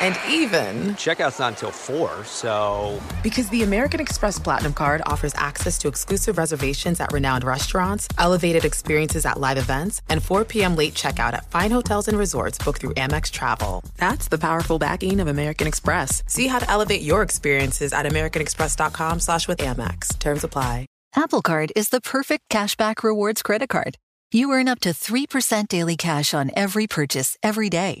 And even, Checkout's not until 4, so. because the American Express Platinum card offers access to exclusive reservations at renowned restaurants, elevated experiences at live events, and 4 p.m. late checkout at fine hotels and resorts booked through Amex Travel. That's the powerful backing of American Express. See how to elevate your experiences at americanexpress.com slash with Amex. Terms apply. Apple Card is the perfect cashback rewards credit card. You earn up to 3% daily cash on every purchase every day.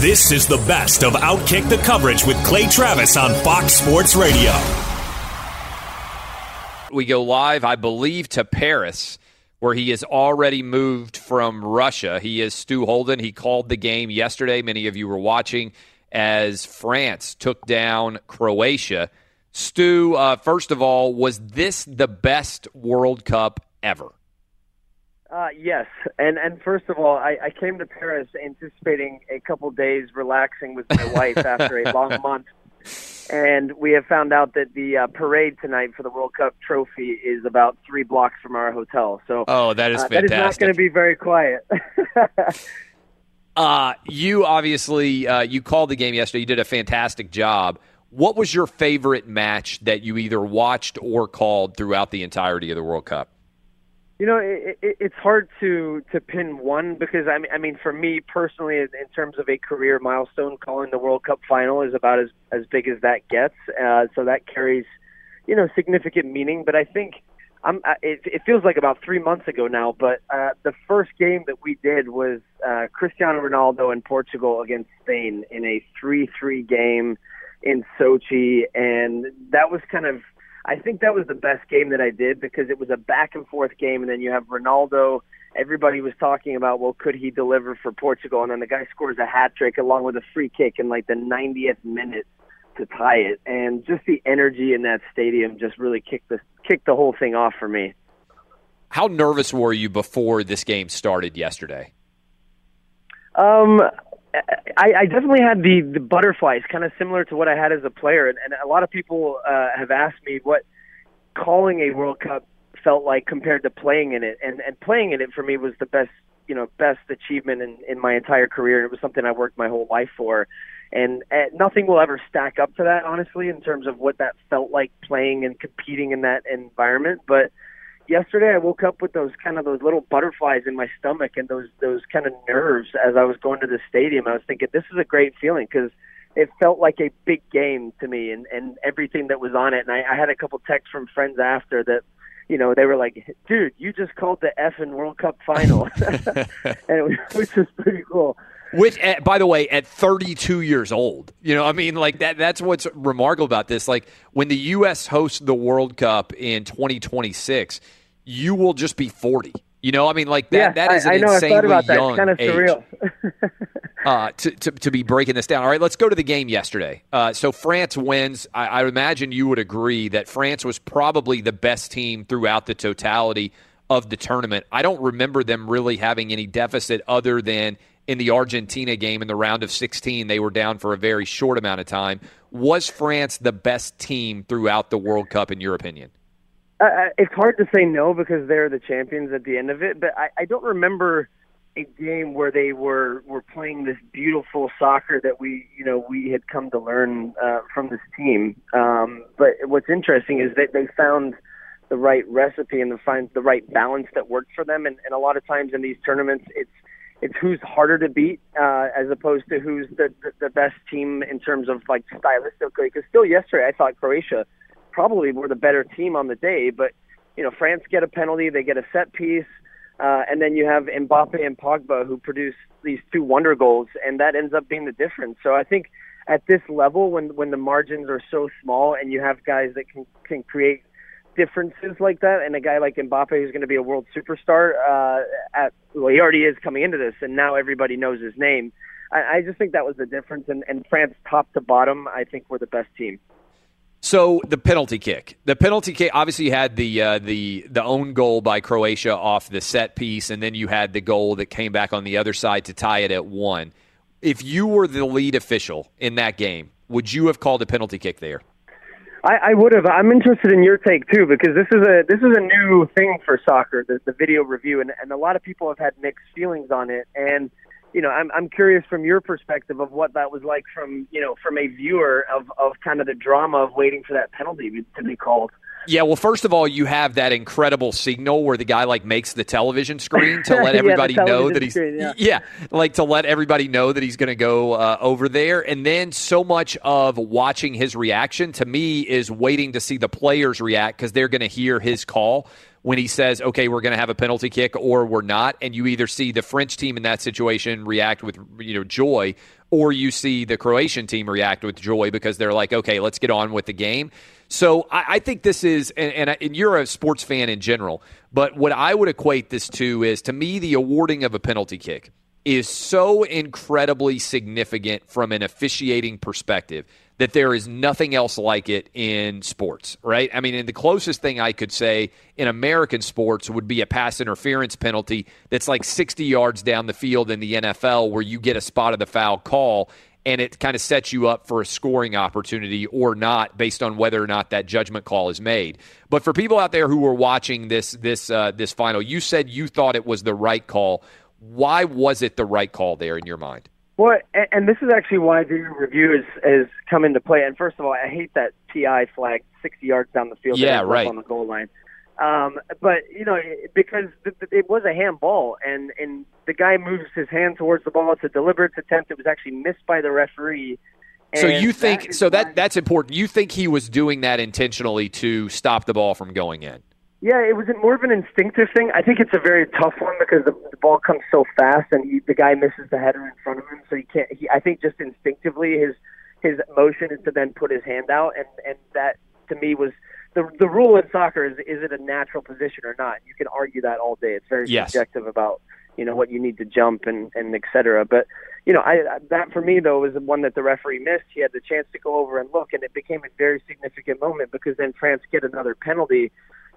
This is the best of Outkick the coverage with Clay Travis on Fox Sports Radio. We go live, I believe, to Paris, where he has already moved from Russia. He is Stu Holden. He called the game yesterday. Many of you were watching as France took down Croatia. Stu, uh, first of all, was this the best World Cup ever? Uh, yes, and and first of all, I, I came to Paris anticipating a couple days relaxing with my wife after a long month, and we have found out that the uh, parade tonight for the World Cup trophy is about three blocks from our hotel. So Oh, that is uh, that is not going to be very quiet. Uh, you obviously uh, you called the game yesterday. You did a fantastic job. What was your favorite match that you either watched or called throughout the entirety of the World Cup? You know, it, it, it's hard to to pin one because I mean, I mean, for me personally, in in terms of a career milestone, calling the World Cup final is about as as big as that gets. Uh, so that carries, you know, significant meaning. But I think I'm. It, it feels like about three months ago now. But uh, the first game that we did was uh, Cristiano Ronaldo and Portugal against Spain in a three-three game in Sochi, and that was kind of I think that was the best game that I did because it was a back and forth game, and then you have Ronaldo. Everybody was talking about, well, could he deliver for Portugal? And then the guy scores a hat trick along with a free kick in like the 90th minute to tie it, and just the energy in that stadium just really kicked the kicked the whole thing off for me. How nervous were you before this game started yesterday? Um, I, I definitely had the the butterflies, kind of similar to what I had as a player, and, and a lot of people uh, have asked me what calling a World Cup felt like compared to playing in it, and and playing in it for me was the best you know best achievement in in my entire career. It was something I worked my whole life for, and uh, nothing will ever stack up to that, honestly, in terms of what that felt like playing and competing in that environment, but yesterday I woke up with those kind of those little butterflies in my stomach and those those kind of nerves as I was going to the stadium. I was thinking this is a great feeling because it felt like a big game to me and and everything that was on it. And I, I had a couple texts from friends after that. You know, they were like, "Dude, you just called the effing World Cup final," and it was, pretty cool. Which, eh, by the way, at 32 years old, you know, I mean, like that. That's what's remarkable about this. Like when the U.S. hosts the World Cup in 2026, you will just be 40. You know, I mean, like that. yeah, that is I, an I know. I insanely thought about that. young It's kind of age. surreal. uh, to, to, to be breaking this down. All right, let's go to the game yesterday. Uh, so France wins. I, I imagine you would agree that France was probably the best team throughout the totality of the tournament. I don't remember them really having any deficit other than in the Argentina game in the round of 16. They were down for a very short amount of time. Was France the best team throughout the World Cup, in your opinion? Uh, it's hard to say no because they're the champions at the end of it, but I, I don't remember a game where they were were playing this beautiful soccer that we you know we had come to learn uh, from this team. Um, but what's interesting is that they found the right recipe and the find the right balance that worked for them. And, and a lot of times in these tournaments, it's it's who's harder to beat uh, as opposed to who's the, the the best team in terms of like stylistically. Because still yesterday, I thought Croatia probably were the better team on the day, but you know France get a penalty, they get a set piece. Uh, and then you have Mbappe and Pogba who produce these two wonder goals, and that ends up being the difference. So I think at this level, when when the margins are so small, and you have guys that can can create differences like that, and a guy like Mbappe who's going to be a world superstar, uh, at well, he already is coming into this, and now everybody knows his name. I, I just think that was the difference, and, and France, top to bottom, I think we're the best team. So the penalty kick, the penalty kick. Obviously, you had the uh, the the own goal by Croatia off the set piece, and then you had the goal that came back on the other side to tie it at one. If you were the lead official in that game, would you have called a penalty kick there? I, I would have. I'm interested in your take too because this is a this is a new thing for soccer, the, the video review, and, and a lot of people have had mixed feelings on it. And you know, I'm I'm curious from your perspective of what that was like from you know from a viewer of of kind of the drama of waiting for that penalty to be called. Yeah, well, first of all, you have that incredible signal where the guy like makes the television screen to let everybody yeah, know that he's screen, yeah. yeah. like to let everybody know that he's going to go uh, over there, and then so much of watching his reaction to me is waiting to see the players react because they're going to hear his call when he says, "Okay, we're going to have a penalty kick or we're not," and you either see the French team in that situation react with you know joy, or you see the Croatian team react with joy because they're like, "Okay, let's get on with the game." So I, I think this is, and, and, and you're a sports fan in general, but what I would equate this to is, to me, the awarding of a penalty kick is so incredibly significant from an officiating perspective that there is nothing else like it in sports, right? I mean, and the closest thing I could say in American sports would be a pass interference penalty that's like 60 yards down the field in the NFL where you get a spot of the foul call and it kind of sets you up for a scoring opportunity or not based on whether or not that judgment call is made. But for people out there who were watching this this uh, this final, you said you thought it was the right call. Why was it the right call there in your mind? Well, and, and this is actually why the review has has come into play. And first of all, I hate that PI flag 60 yards down the field. Yeah, right. On the goal line. Um, but you know, because it was a handball, and and the guy moves his hand towards the ball. It's a deliberate attempt. It was actually missed by the referee. So you think that so that that's important. You think he was doing that intentionally to stop the ball from going in? Yeah, it was more of an instinctive thing. I think it's a very tough one because the, the ball comes so fast, and he, the guy misses the header in front of him, so he can't. He, I think just instinctively, his his motion is to then put his hand out, and and that to me was the the rule in soccer is is it a natural position or not? You can argue that all day. It's very Yes. subjective about you know what you need to jump and and et cetera. But you know, I I- that for me though was the one that the referee missed. He had the chance to go over and look, and it became a very significant moment because then France get another penalty,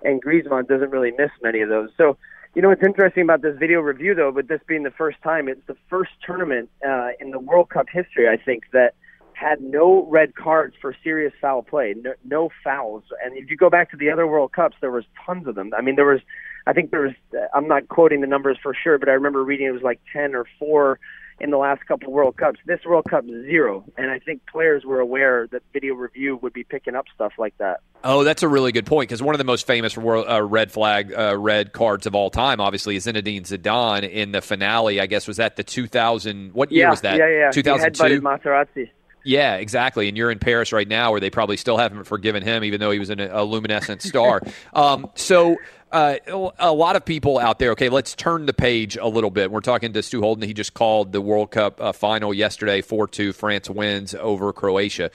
and Griezmann doesn't really miss many of those. So. You know what's interesting about this video review, though, but this being the first time, it's the first tournament uh, in the World Cup history, I think, that had no red cards for serious foul play, no, no fouls. And if you go back to the other World Cups, there was tons of them. I mean, there was, I think there was, I'm not quoting the numbers for sure, but I remember reading it was like 10 or 4 in the last couple of World Cups. This World Cup, zero. And I think players were aware that video review would be picking up stuff like that. Oh, that's a really good point because one of the most famous world, uh, red flag, uh, red cards of all time, obviously, is Zinedine Zidane in the finale. I guess was that the 2000? What year yeah, was that? Yeah, yeah. He 2002. headbutted Materazzi. Yeah, exactly. And you're in Paris right now, where they probably still haven't forgiven him, even though he was an, a luminescent star. um, so. Uh, a lot of people out there. Okay, let's turn the page a little bit. We're talking to Stu Holden. He just called the World Cup uh, final yesterday, four two. France wins over Croatia.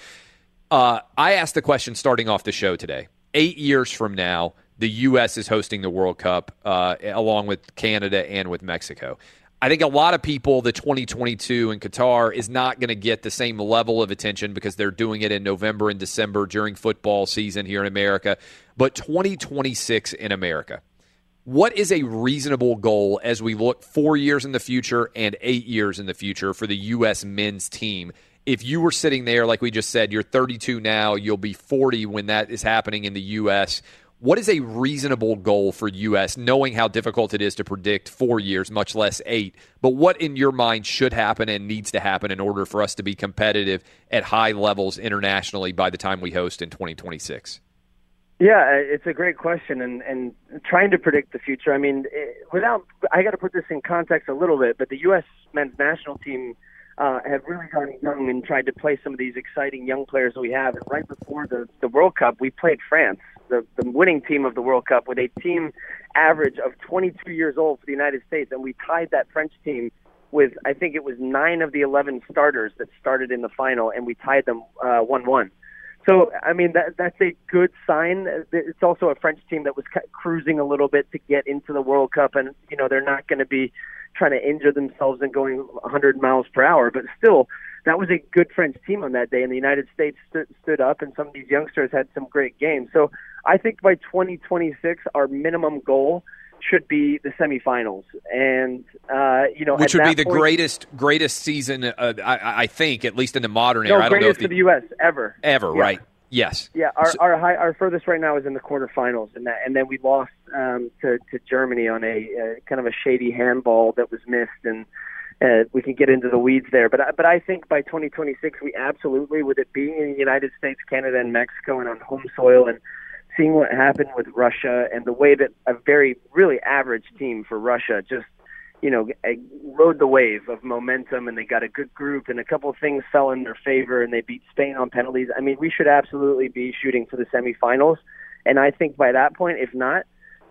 Uh, I asked the question starting off the show today. Eight years from now, the U.S. is hosting the World Cup uh, along with Canada and with Mexico. I think a lot of people, the 2022 in Qatar is not going to get the same level of attention because they're doing it in November and December during football season here in America. But 2026 in America, What is a reasonable goal as we look four years in the future and eight years in the future for the U.S. men's team? If you were sitting there, like we just said, you're 32 now, you'll be 40 when that is happening in the U.S. What is a reasonable goal for U.S., knowing how difficult it is to predict four years, much less eight? But what in your mind should happen and needs to happen in order for us to be competitive at high levels internationally by the time we host in 2026? Yeah, it's a great question, and and trying to predict the future. I mean, without I got to put this in context a little bit, but the U.S. men's national team uh, have really gone young and tried to play some of these exciting young players that we have. And right before the the World Cup, we played France, the the winning team of the World Cup, with a team average of 22 years old for the United States, and we tied that French team with I think it was nine of the 11 starters that started in the final, and we tied them uh, one-one. So, I mean, that, that's a good sign. It's also a French team that was cruising a little bit to get into the World Cup, and you know they're not going to be trying to injure themselves and going 100 miles per hour. But still, that was a good French team on that day, and the United States st- stood up, and some of these youngsters had some great games. So, I think by 2026, our minimum goal should be the semifinals, and uh, you know, which would be the point, greatest greatest season. Uh, I, I, think, at least in the modern no, era. I don't know if the, the U.S. ever, ever, yeah. right? Yes. Yeah, our so, our high, our furthest right now is in the quarterfinals, and that, and then we lost um, to to Germany on a uh, kind of a shady handball that was missed, and uh, we can get into the weeds there. But but I think by 2026 we absolutely, with it being in the United States, Canada, and Mexico, and on home soil, and seeing what happened with Russia and the way that a very really average team for Russia just you know rode the wave of momentum and they got a good group and a couple of things fell in their favor and they beat Spain on penalties. I mean, we should absolutely be shooting for the semifinals. And I think by that point, if not,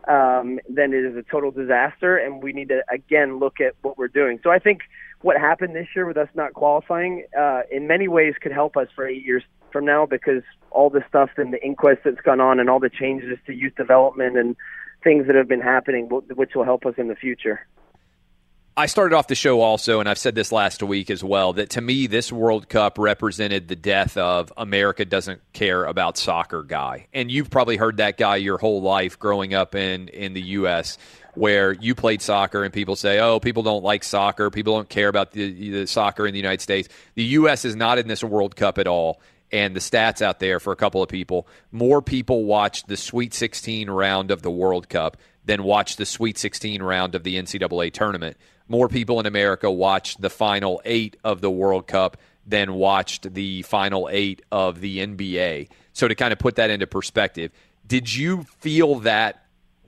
um, then it is a total disaster, and we need to again look at what we're doing. So I think what happened this year with us not qualifying, uh, in many ways, could help us for eight years from now because all the stuff and the inquest that's gone on and all the changes to youth development and things that have been happening, which will help us in the future. I started off the show also, and I've said this last week as well, that to me, this World Cup represented the death of America doesn't care about soccer guy. And you've probably heard that guy your whole life growing up in, in the U.S., where you played soccer and people say, oh, people don't like soccer. People don't care about the, the soccer in the United States. The U.S. is not in this World Cup at all and the stats out there for a couple of people. More people watched the Sweet 16 round of the World Cup than watched the Sweet 16 round of the NCAA tournament more people in America watched the final eight of the World Cup than watched the final eight of the NBA. So to kind of put that into perspective, did you feel that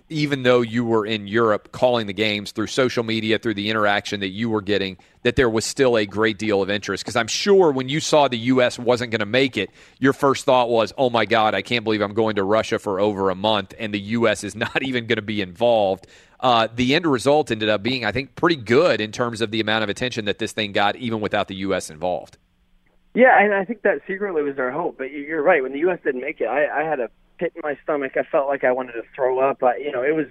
even though you were in Europe calling the games through social media, through the interaction that you were getting, that there was still a great deal of interest? Because I'm sure when you saw the U.S. wasn't going to make it, your first thought was, oh my God, I can't believe I'm going to Russia for over a month and the U.S. is not even going to be involved uh, the end result ended up being, I think, pretty good in terms of the amount of attention that this thing got, even without the U.S. involved. Yeah, and I think that secretly was our hope. But you're right. When the U.S. didn't make it, I, I had a pit in my stomach. I felt like I wanted to throw up. I, you know, it was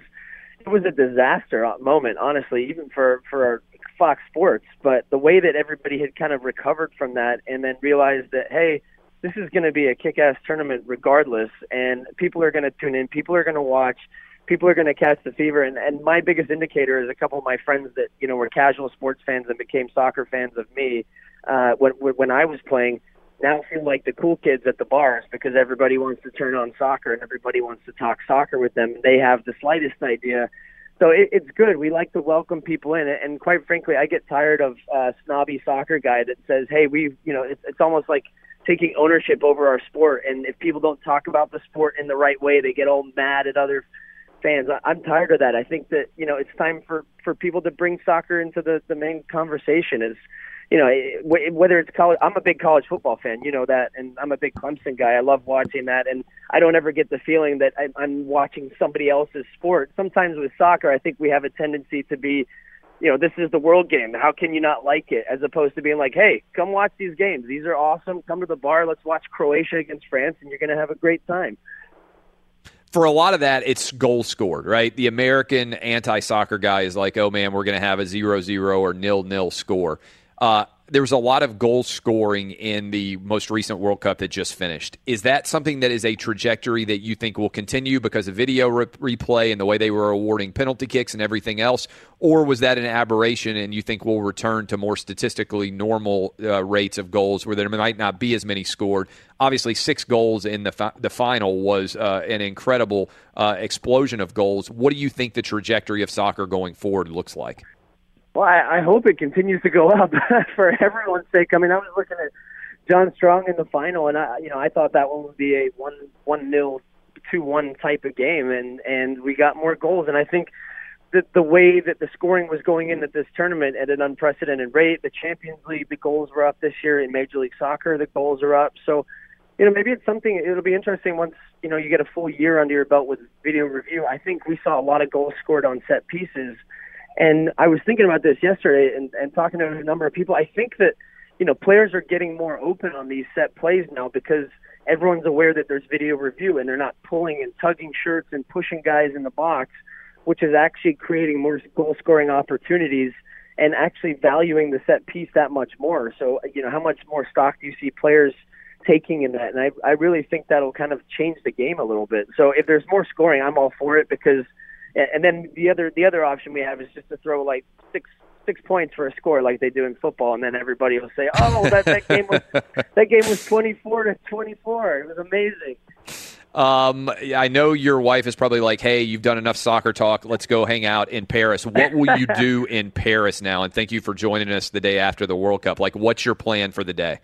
it was a disaster moment, honestly, even for for Fox Sports. But the way that everybody had kind of recovered from that, and then realized that, hey, this is going to be a kick-ass tournament regardless, and people are going to tune in, people are going to watch people are going to catch the fever. And, and my biggest indicator is a couple of my friends that you know were casual sports fans and became soccer fans of me uh, when when I was playing. Now feel like the cool kids at the bars because everybody wants to turn on soccer and everybody wants to talk soccer with them. They have the slightest idea. So it, it's good. We like to welcome people in, and quite frankly, I get tired of uh, snobby soccer guy that says, "Hey, we," you know, it's, it's almost like taking ownership over our sport. And if people don't talk about the sport in the right way, they get all mad at other fans. I, I'm tired of that. I think that you know it's time for for people to bring soccer into the the main conversation. Is you know whether it's college. I'm a big college football fan. You know that, and I'm a big Clemson guy. I love watching that, and I don't ever get the feeling that I'm watching somebody else's sport. Sometimes with soccer, I think we have a tendency to be you know, this is the world game. How can you not like it? As opposed to being like, hey, come watch these games. These are awesome. Come to the bar. Let's watch Croatia against France, and you're going to have a great time for a lot of that, it's goal scored, right? The American anti soccer guy is like, oh man, we're going to have a 0 0 or nil nil score. Uh, there was a lot of goal scoring in the most recent World Cup that just finished. Is that something that is a trajectory that you think will continue because of video re- replay and the way they were awarding penalty kicks and everything else? Or was that an aberration and you think we'll return to more statistically normal uh, rates of goals where there might not be as many scored? Obviously, six goals in the, fi- the final was uh, an incredible uh, explosion of goals. What do you think the trajectory of soccer going forward looks like? Well, I, I hope it continues to go up for everyone's sake. I mean, I was looking at John Strong in the final, and I, you know, I thought that one would be a one one nil, two one type of game, and and we got more goals. And I think that the way that the scoring was going in at this tournament at an unprecedented rate, the Champions League, the goals were up this year in Major League Soccer, the goals are up. So, you know, maybe it's something. It'll be interesting once you know you get a full year under your belt with video review. I think we saw a lot of goals scored on set pieces and I was thinking about this yesterday and, and talking to a number of people. I think that, you know, players are getting more open on these set plays now because everyone's aware that there's video review and they're not pulling and tugging shirts and pushing guys in the box, which is actually creating more goal scoring opportunities and actually valuing the set piece that much more. So, you know, how much more stock do you see players taking in that? And I, I really think that'll kind of change the game a little bit. So if there's more scoring, I'm all for it because – and then the other the other option we have is just to throw like six six points for a score like they do in football, and then everybody will say, "Oh, that that game was that game was twenty four to twenty four. It was amazing." Um, I know your wife is probably like, "Hey, you've done enough soccer talk. Let's go hang out in Paris." What will you do in Paris now? And thank you for joining us the day after the World Cup. Like, what's your plan for the day?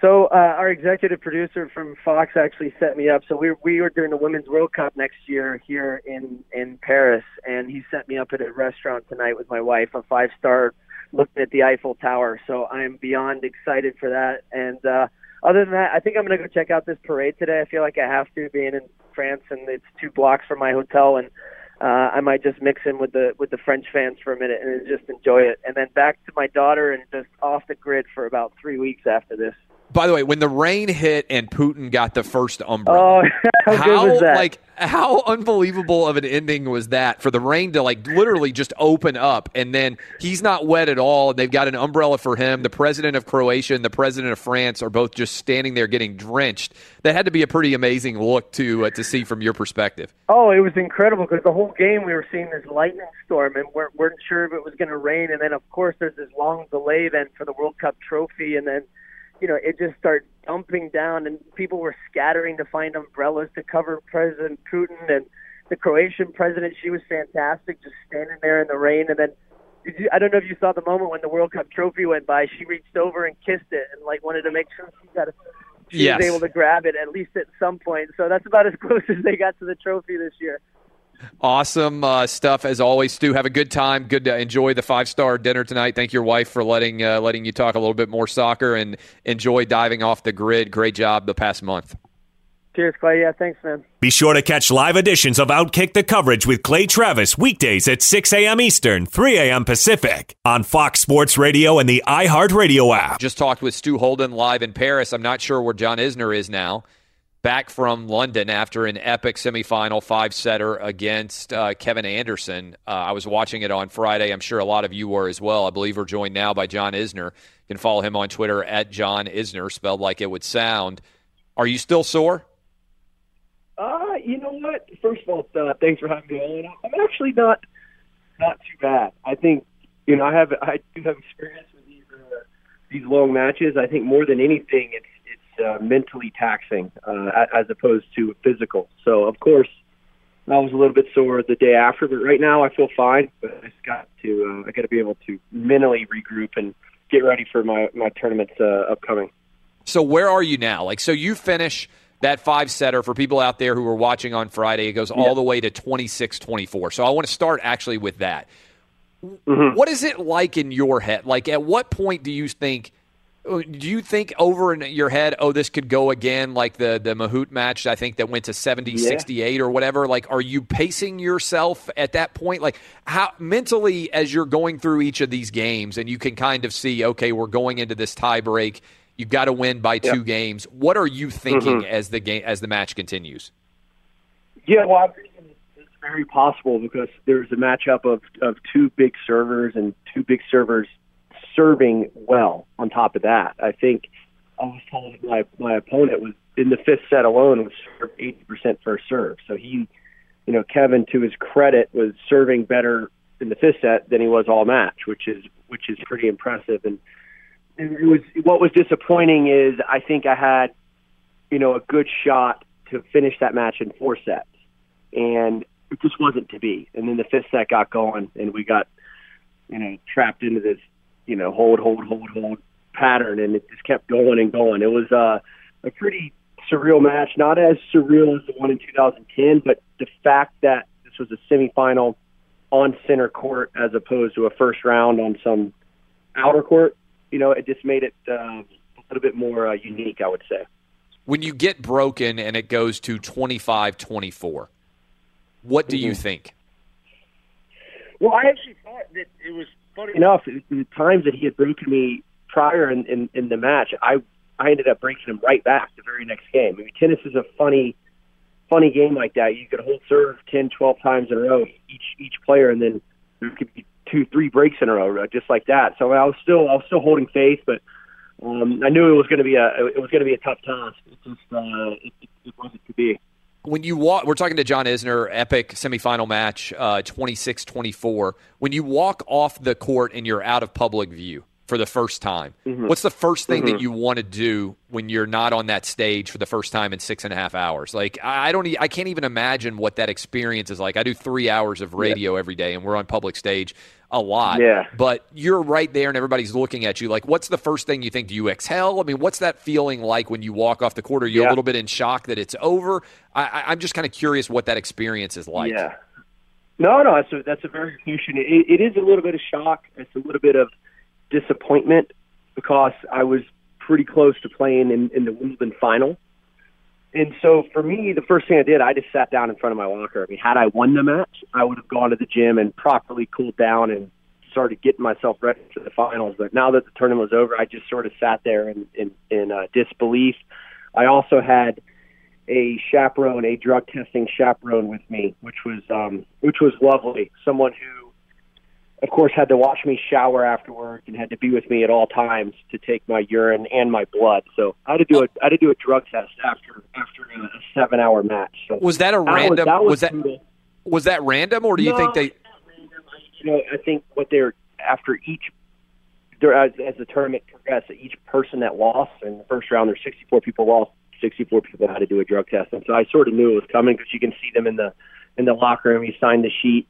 So uh, our executive producer from Fox actually set me up. So we we are doing the Women's World Cup next year here in in Paris, and he set me up at a restaurant tonight with my wife, a five star, looking at the Eiffel Tower. So I am beyond excited for that. And uh, other than that, I think I'm to go check out this parade today. I feel like I have to, being in France, and it's two blocks from my hotel, and uh, I might just mix in with the with the French fans for a minute and just enjoy it, and then back to my daughter and just off the grid for about three weeks after this. By the way, when the rain hit and Putin got the first umbrella, oh, how, how like how unbelievable of an ending was that for the rain to like literally just open up and then he's not wet at all and they've got an umbrella for him. The president of Croatia and the president of France are both just standing there getting drenched. That had to be a pretty amazing look to uh, to see from your perspective. Oh, it was incredible because the whole game we were seeing this lightning storm and weren't, weren't sure if it was going to rain and then of course there's this long delay then for the World Cup trophy and then you know, it just started dumping down, and people were scattering to find umbrellas to cover President Putin and the Croatian president. She was fantastic, just standing there in the rain. And then, did you, I don't know if you saw the moment when the World Cup trophy went by. She reached over and kissed it, and like wanted to make sure she got. A, she yes. was able to grab it at least at some point. So that's about as close as they got to the trophy this year. Awesome uh, stuff as always, Stu. Have a good time. Good to enjoy the five star dinner tonight. Thank your wife for letting uh, letting you talk a little bit more soccer and enjoy diving off the grid. Great job the past month. Cheers, Clay. Yeah, thanks, man. Be sure to catch live editions of Outkick the coverage with Clay Travis weekdays at 6 a.m. Eastern, 3 a.m. Pacific on Fox Sports Radio and the iHeartRadio app. Just talked with Stu Holden live in Paris. I'm not sure where John Isner is now back from London after an epic semifinal five setter against uh, Kevin Anderson. Uh, I was watching it on Friday. I'm sure a lot of you were as well. I believe we're joined now by John Isner. You can follow him on Twitter at John Isner, spelled like it would sound. Are you still sore? Uh, you know what? First of all, uh, thanks for having me on. I'm actually not not too bad. I think you know I have I do have experience with these uh, these long matches. I think more than anything, it's uh, mentally taxing uh, as opposed to physical. So, of course, I was a little bit sore the day after, but right now I feel fine. But I just got to uh, I got to be able to mentally regroup and get ready for my my tournaments uh, upcoming. So, where are you now? Like, so you finish that five setter for people out there who are watching on Friday. It goes all the way to 26 24. So, I want to start actually with that. Mm-hmm. What is it like in your head? Like, at what point do you think? Do you think over in your head, oh, this could go again, like the the Mahut match? I think that went to 70, yeah. 68 or whatever. Like, are you pacing yourself at that point? Like, how mentally as you're going through each of these games, and you can kind of see, okay, we're going into this tie break. You've got to win by two games. What are you thinking mm-hmm. as the game as the match continues? Yeah, well, I'm thinking it's very possible because there's a matchup of of two big servers and two big servers serving well. On top of that, I think I was told my my opponent was in the fifth set alone was served eighty percent first serve. So he, you know, Kevin to his credit was serving better in the fifth set than he was all match, which is which is pretty impressive. And it was what was disappointing is I think I had, you know, a good shot to finish that match in four sets, and it just wasn't to be. And then the fifth set got going, and we got, you know, trapped into this, you know, hold, hold, hold, hold pattern, and it just kept going and going. It was uh, a pretty surreal match, not as surreal as the one in 2010, but the fact that this was a semifinal on center court as opposed to a first round on some outer court, you know, it just made it uh, a little bit more uh, unique, I would say. When you get broken and it goes to 25 24, what do you Mm-hmm. think? Well, I actually thought that it was funny enough. The times that he had broken me prior in, in, in the match, I I ended up breaking him right back the very next game. I mean, tennis is a funny funny game like that. You could hold serve 10, 12 times in a row each each player, and then there could be two, three breaks in a row, just like that. So I was still I was still holding faith, but um, I knew it was going to be a it was going to be a tough task. It just uh, it, it, it wasn't to be. When you walk, we're talking to John Isner, epic semifinal match, uh, 26 24. When you walk off the court and you're out of public view for the first time, mm-hmm. what's the first thing that mm-hmm. you want to do when you're not on that stage for the first time in six and a half hours? Like, I don't, I can't even imagine what that experience is like. I do three hours of radio every day, and we're on public stage a lot. Yeah. But you're right there, and everybody's looking at you. Like, what's the first thing you think? Do you exhale? I mean, what's that feeling like when you walk off the court? Are you a little bit in shock that it's over? I, I, I'm just kind of curious what that experience is like. Yeah. No, no, that's a that's a very good question. It, it is a little bit of shock. It's a little bit of disappointment because I was pretty close to playing in, in the Wimbledon final. And so for me, the first thing I did, I just sat down in front of my locker. I mean, had I won the match, I would have gone to the gym and properly cooled down and started getting myself ready for the finals. But now that the tournament was over, I just sort of sat there in, in, in uh, disbelief. I also had a chaperone, a drug testing chaperone with me, which was um, which was lovely. Someone who, of course, had to watch me shower afterwards and had to be with me at all times to take my urine and my blood. So I had to do a I had to do a drug test after after a, seven hour match. So Was that a was- random? that was was that was that random, or do you No, think they? not You know, I think what they're after each. There, as, as the tournament progressed, each person that lost in the first round, there's 64 people lost. 64 people had to do a drug test, and so I sort of knew it was coming because you can see them in the in the locker room. He signed the sheet,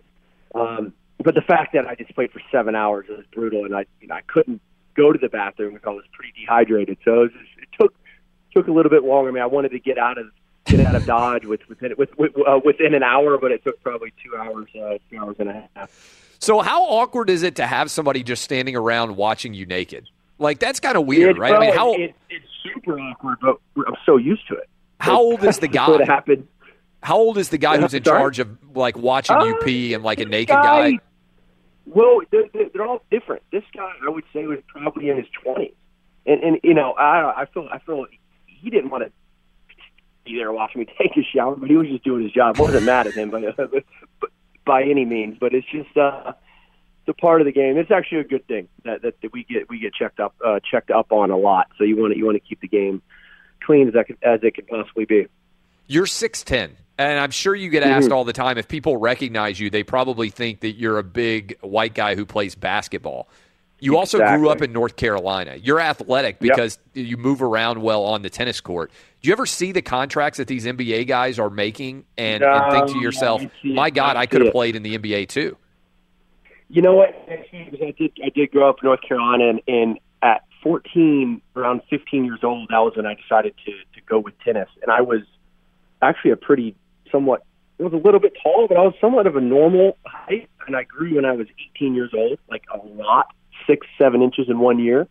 um, but the fact that I just played for seven hours was brutal, and I you know I couldn't go to the bathroom because I was pretty dehydrated. So it, was just, it took took a little bit longer. I mean, I wanted to get out of get out of Dodge with, within with, with, uh, within an hour, but it took probably two hours, uh, two hours and a half. So how awkward is it to have somebody just standing around watching you naked? Like that's kind of weird, It- right? I mean, how it, it's super awkward, but I'm so used to it. how old is the That's what guy? happened. How old is the guy who's in charge of like watching Uh, you pee and like a naked guy? Well, they're, they're all different. This guy, I would say, was probably in his twenties, and and you know, I I feel I feel he didn't want to be there watching me take a shower, but he was just doing his job. I wasn't mad at him, but, by any means. But it's just uh, the part of the game. It's actually a good thing that that, we get we get checked up uh, checked up on a lot. So you want to you want to keep the game clean as that as it could possibly be. You're six ten, and I'm sure you get Mm-hmm. asked all the time. If people recognize you, they probably think that you're a big white guy who plays basketball. You also grew up in North Carolina. You're athletic Yep. because you move around well on the tennis court. Do you ever see the contracts that these NBA guys are making and, and think to yourself, "My God, I I could have played in the NBA too"? You know what? I did. I did grow up in North Carolina, and, and at 14, around 15 years old, that was when I decided to to go with tennis. And I was actually a pretty, somewhat. It was a little bit tall, but I was somewhat of a normal height, and I grew when I was 18 years old, like a lot, six, seven inches in one year.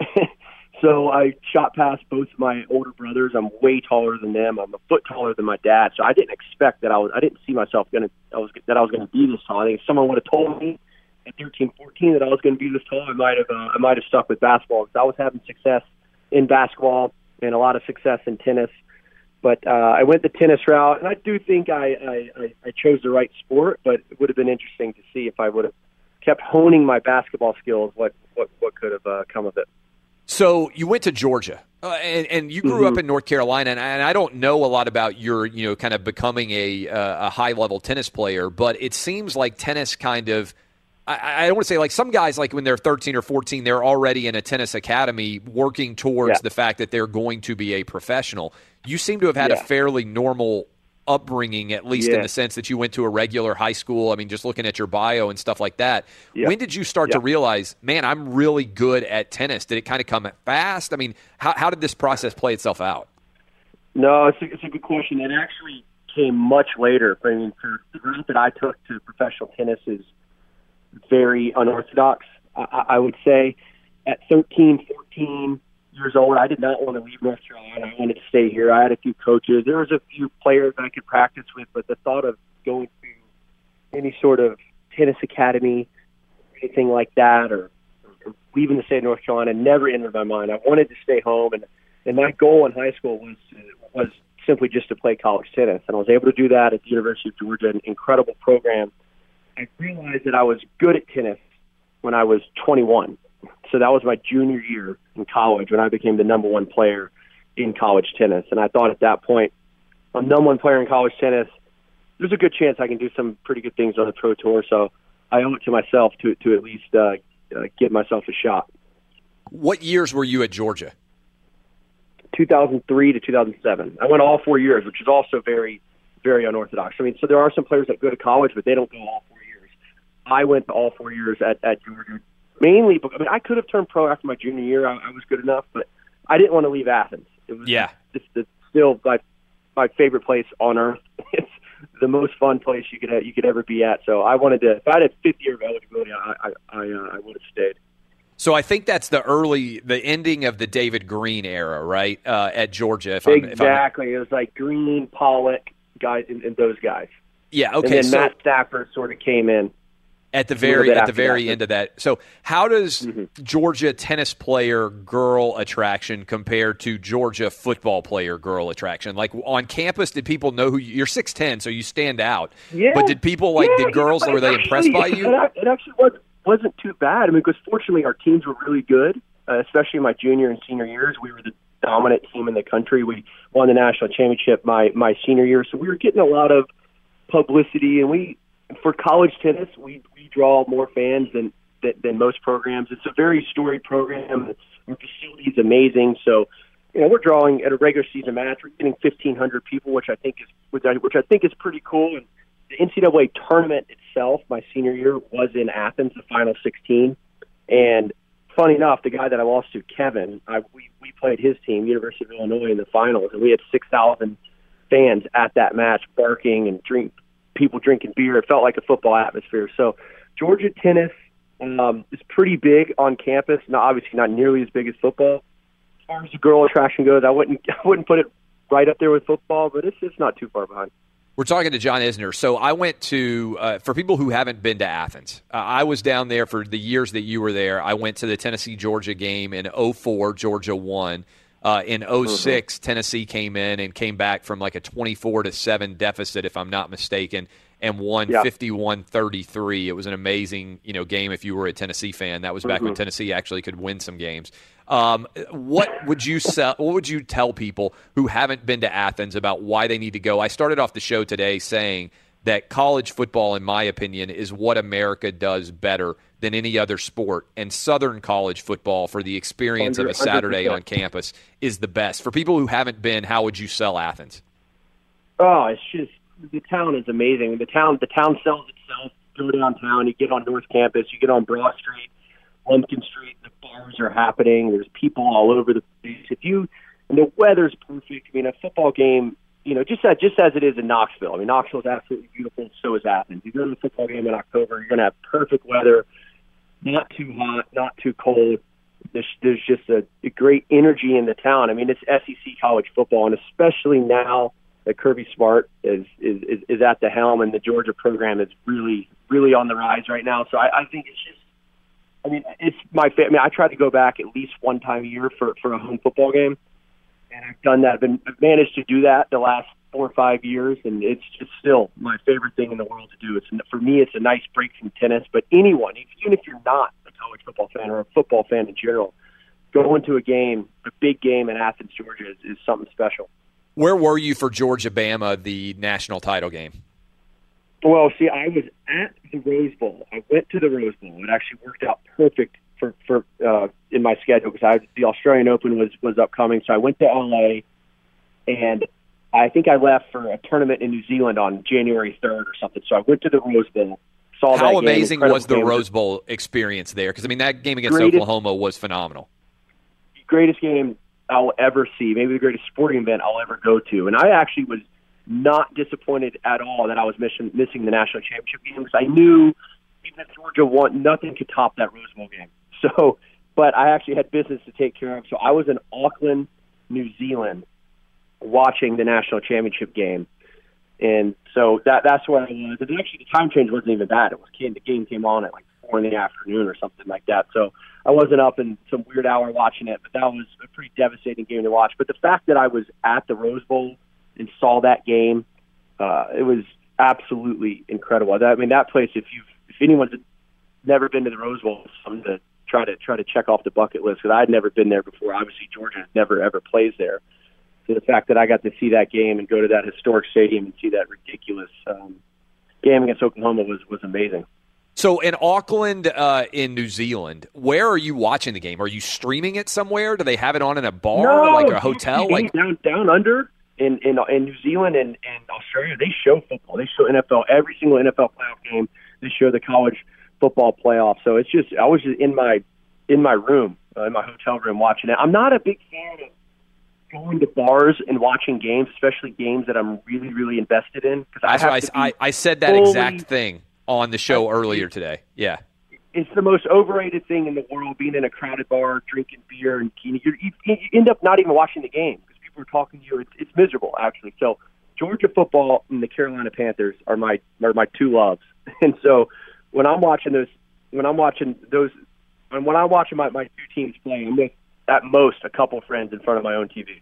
so I shot past both my older brothers. I'm way taller than them. I'm a foot taller than my dad. So I didn't expect that I was. I didn't see myself gonna. I was that I was gonna be this tall. I think if someone would have told me at 13, 14 that I was going to be this tall, I might have. Uh, I might have stuck with basketball because I was having success in basketball and a lot of success in tennis. But uh, I went the tennis route, and I do think I, I, I, I chose the right sport. But it would have been interesting to see if I would have kept honing my basketball skills, what what what could have uh, come of it. So you went to Georgia, uh, and, and you grew Mm-hmm. up in North Carolina, and I, and I don't know a lot about your, you know, kind of becoming a uh, a high level tennis player, but it seems like tennis kind of. I, I don't want to say like some guys, like when they're 13 or 14, they're already in a tennis academy working towards Yeah. the fact that they're going to be a professional. You seem to have had a fairly normal upbringing, at least in the sense that you went to a regular high school. I mean, just looking at your bio and stuff like that. Yeah. When did you start to realize, man, I'm really good at tennis? Did it kind of come fast? I mean, how, how did this process play itself out? No, it's a, it's a good question. It actually came much later. I mean, for the route that I took to professional tennis is very unorthodox. I, I would say at 13, 14 years old, I did not want to leave North Carolina. I wanted to stay here. I had a few coaches. There was a few players I could practice with, but the thought of going to any sort of tennis academy, anything like that, or, or leaving the state of North Carolina never entered my mind. I wanted to stay home, and and my goal in high school was was simply just to play college tennis, and I was able to do that at the University of Georgia, an incredible program. I realized that I was good at tennis when I was 21. So that was my junior year in college when I became the number one player in college tennis. And I thought at that point, I'm number one player in college tennis. There's a good chance I can do some pretty good things on the pro tour. So I owe it to myself to to at least uh, uh, give myself a shot. What years were you at Georgia? 2003 to 2007. I went all four years, which is also very, very unorthodox. I mean, so there are some players that go to college, but they don't go all. I went to all four years at, at Georgia, mainly because I mean, I could have turned pro after my junior year. I, I was good enough, but I didn't want to leave Athens. It was Yeah. it's, it's still my my favorite place on earth. It's the most fun place you could you could ever be at. So I wanted to. If I had a fifth year of eligibility, I I I, uh, I would have stayed. So I think that's the early, the ending of the David Greene era, right? Uh, at Georgia, if I'm, if I'm Exactly. It was like Greene, Pollack, guys, and, and those guys. yeah, okay. and then so Matt Stafford sort of came in. At the very at the very that. end of that. So how does Mm-hmm. Georgia tennis player girl attraction compare to Georgia football player girl attraction? Like on campus, did people know who you, you're? Six ten, so you stand out. Yeah. But did people like Yeah, did girls yeah, were they actually, impressed by you? It, it actually was, wasn't too bad. I mean, because fortunately our teams were really good, uh, especially my junior and senior years. We were the dominant team in the country. We won the national championship my my senior year, so we were getting a lot of publicity. And we, for college tennis, we we draw more fans than than, than most programs. It's a very storied program. Our facility is amazing. So, you know, we're drawing at a regular season match. We're getting 1,500 people, which I think is which I, which I think is pretty cool. And the NCAA tournament itself, my senior year, was in Athens, the final 16. And funny enough, the guy that I lost to, Kevin, I, we we played his team, University of Illinois, in the finals, and we had 6,000 fans at that match, barking and drink people drinking beer. It felt like a football atmosphere. So, Georgia tennis um, is pretty big on campus. Not obviously not nearly as big as football. As far as the girl attraction goes, I wouldn't I wouldn't put it right up there with football, but it's it's not too far behind. We're talking to John Isner. So I went to, uh, for people who haven't been to Athens, uh, I was down there for the years that you were there. I went to the Tennessee Georgia game in 04, Georgia won. Uh, in 6 Tennessee came in and came back from like a 24 to 7 deficit, if I'm not mistaken, and won Yeah. 51 33. It was an amazing you know game if you were a Tennessee fan. That was back when Tennessee actually could win some games. Um, what would you sell, What would you tell people who haven't been to Athens about why they need to go? I started off the show today saying that college football, in my opinion, is what America does better than any other sport, and Southern college football for the experience of a Saturday on campus is the best. For people who haven't been, how would you sell Athens? Oh, it's just the town is amazing. The town the town sells itself. Go downtown, you get on North Campus, you get on Broad Street, Lumpkin Street. The bars are happening. There's people all over the place. If you and the weather's perfect. I mean, a football game, you know, just as, just as it is in Knoxville. I mean, Knoxville is absolutely beautiful. So is Athens. You go to a football game in October, you're going to have perfect weather, not too hot, not too cold. There's, there's just a, a great energy in the town. I mean, it's SEC college football, and especially now that Kirby Smart is, is is is at the helm, and the Georgia program is really really on the rise right now. So I, I think it's just, I mean, it's my. Fa- I mean, I try to go back at least one time a year for for a home football game, and I've done that. I've been I've managed to do that the last four or five years, and it's just still my favorite thing in the world to do. It's for me, it's a nice break from tennis. But anyone, even if you're not a college football fan or a football fan in general, going to a game, a big game in Athens, Georgia, is, is something special. Where were you for Georgia Bama, the national title game? Well, see, I was at the Rose Bowl. I went to the Rose Bowl. It actually worked out perfect for for uh, in my schedule because I the Australian Open was was upcoming. So I went to LA, and I think I left for a tournament in New Zealand on January third or something. So I went to the Rose Bowl. Saw How that amazing game, was the game. Rose Bowl experience there? Because I mean, that game against Greatest- Oklahoma was phenomenal. greatest game I'll ever see, maybe the greatest sporting event I'll ever go to. And I actually was not disappointed at all that I was missing, missing the national championship game because I knew even if Georgia won, nothing could top that Rose Bowl game. So, but I actually had business to take care of. So I was in Auckland, New Zealand, watching the national championship game. And so that that's where I was. And actually, the time change wasn't even bad. It was the game came on at like four in the afternoon or something like that. So I wasn't up in some weird hour watching it, but that was a pretty devastating game to watch. But the fact that I was at the Rose Bowl and saw that game, uh, it was absolutely incredible. I mean, that place. If you if anyone's never been to the Rose Bowl, something to try to try to check off the bucket list because I'd never been there before. Obviously, Georgia never ever plays there. So the fact that I got to see that game and go to that historic stadium and see that ridiculous um, game against Oklahoma was was amazing. So in Auckland, uh, in New Zealand, where are you watching the game? Are you streaming it somewhere? Do they have it on in a bar, no, like a hotel? Like down down under in in in New Zealand and, and Australia, they show football. They show NFL every single NFL playoff game. They show the college football playoff. So it's just I was just in my in my room uh, in my hotel room watching it. I'm not a big going to bars and watching games, especially games that I'm really really invested in because I have I, I, I said that fully- exact thing on the show earlier today. Yeah. it's the most overrated thing in the world being in a crowded bar drinking beer and you, you, you end up not even watching the game because people are talking to you. It's, it's miserable actually. So georgia football and the carolina panthers are my are my two loves. And so when i'm watching those when i'm watching those and when i'm watching my, my two teams play i'm with at most a couple friends in front of my own tv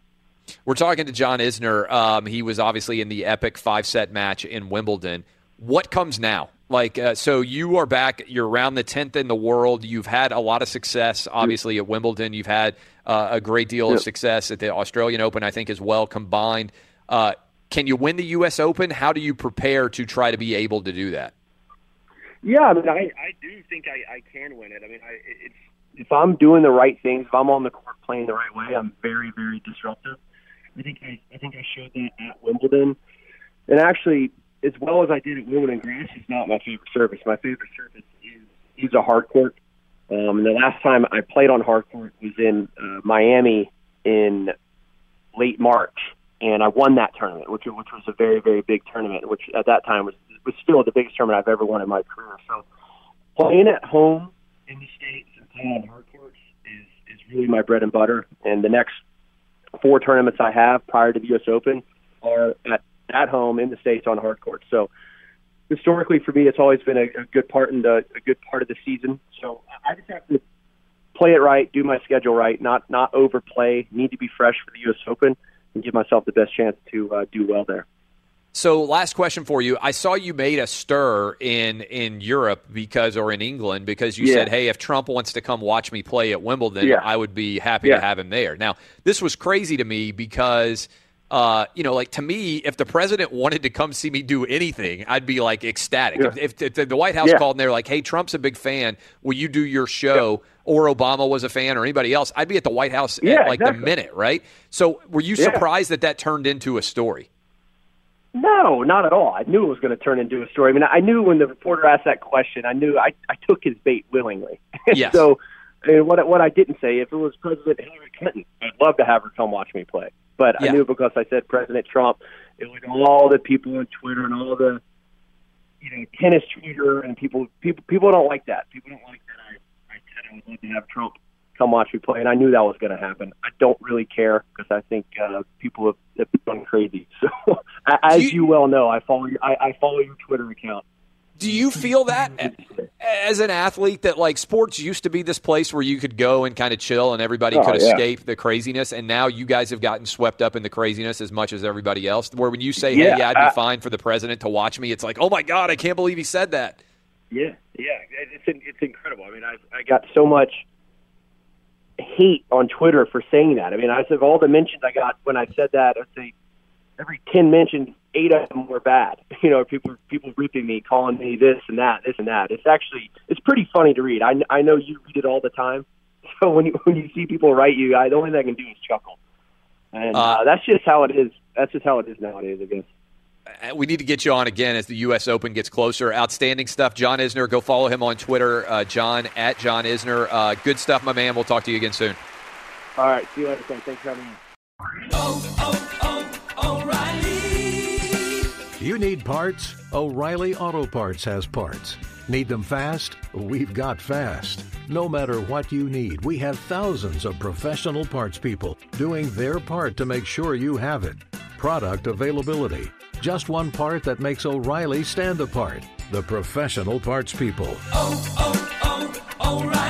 We're talking to John Isner. Um, he was obviously in the epic five set match in Wimbledon. What comes now? Like, uh, so you are back. You're around the tenth in the world. You've had a lot of success, obviously at Wimbledon. You've had uh, a great deal of success at the Australian Open, I think, as well combined. Uh, can you win the U.S. Open? How do you prepare to try to be able to do that? Yeah, I mean, I, I do think I, I can win it. I mean, I, it's if I'm doing the right things, if I'm on the court playing the right way, I'm very, very disruptive. I think I, I think I showed that at Wimbledon, and actually, as well as I did at Wimbledon, grass is not my favorite surface. My favorite surface is is a hard court. Um, and the last time I played on hard court was in uh, Miami in late March, and I won that tournament, which which was a very very big tournament, which at that time was was still the biggest tournament I've ever won in my career. So playing at home in the states and playing on hard courts is is really my bread and butter. And the next four tournaments I have prior to the U.S. Open are at at home in the states on hard courts. So historically for me, it's always been a, a good part in the a good part of the season. So I just have to play it right, do my schedule right, not not overplay. Need to be fresh for the U.S. Open and give myself the best chance to uh, do well there. So, last question for you. I saw you made a stir in in Europe because, or in England, because you Yeah. said, "Hey, if Trump wants to come watch me play at Wimbledon, Yeah. I would be happy Yeah. to have him there." Now, this was crazy to me because, uh, you know, like to me, if the president wanted to come see me do anything, I'd be like ecstatic. If, if, if the White House called and they're like, "Hey, Trump's a big fan. Will you do your show?" Or Obama was a fan, or anybody else, I'd be at the White House at like exactly. the minute, right? So, were you surprised that that turned into a story? No, not at all. I knew it was going to turn into a story. I mean, I knew when the reporter asked that question, I knew I, I took his bait willingly. Yes. so, and what I- what I didn't say, if it was President Hillary Clinton, I'd love to have her come watch me play. But Yeah. I knew because I said President Trump, it was all the people on Twitter and all the you know tennis Twitter and people people people don't like that. People don't like that. I I said I would love to have Trump come watch me play, and I knew that was going to happen. I don't really care because I think uh, people have, have gone crazy. So, as You- you well know, I follow your, I, I follow your Twitter account. Do you feel that as an athlete that like sports used to be this place where you could go and kind of chill and everybody Oh, could yeah. escape the craziness, and now you guys have gotten swept up in the craziness as much as everybody else? Where when you say, Yeah, "Hey, yeah, I'd be I- fine for the president to watch me," it's like, "Oh my god, I can't believe he said that." Yeah, yeah, it's it's incredible. I mean, I I got so much hate on Twitter for saying that. I mean, I said all the mentions I got when I said that, I'd say every ten mentions, eight of them were bad. You know, people people ripping me, calling me this and that, this and that. It's actually it's pretty funny to read. I I know you read it all the time, so when you when you see people write you, I the only thing I can do is chuckle. And uh, Uh, that's just how it is. That's just how it is nowadays, I guess. Uh, We need to get you on again as the U.S. Open gets closer. Outstanding stuff. John Isner, go follow him on Twitter, uh, John at John Isner. Uh, good stuff, my man. We'll talk to you again soon. All right, see you later. Thanks Thanks for having me. Oh, oh, oh, O'Reilly. You need parts? O'Reilly Auto Parts has parts. Need them fast? We've got fast. No matter what you need, we have thousands of professional parts people doing their part to make sure you have it. Product availability. Just one part that makes O'Reilly stand apart. The professional parts people. oh, oh, oh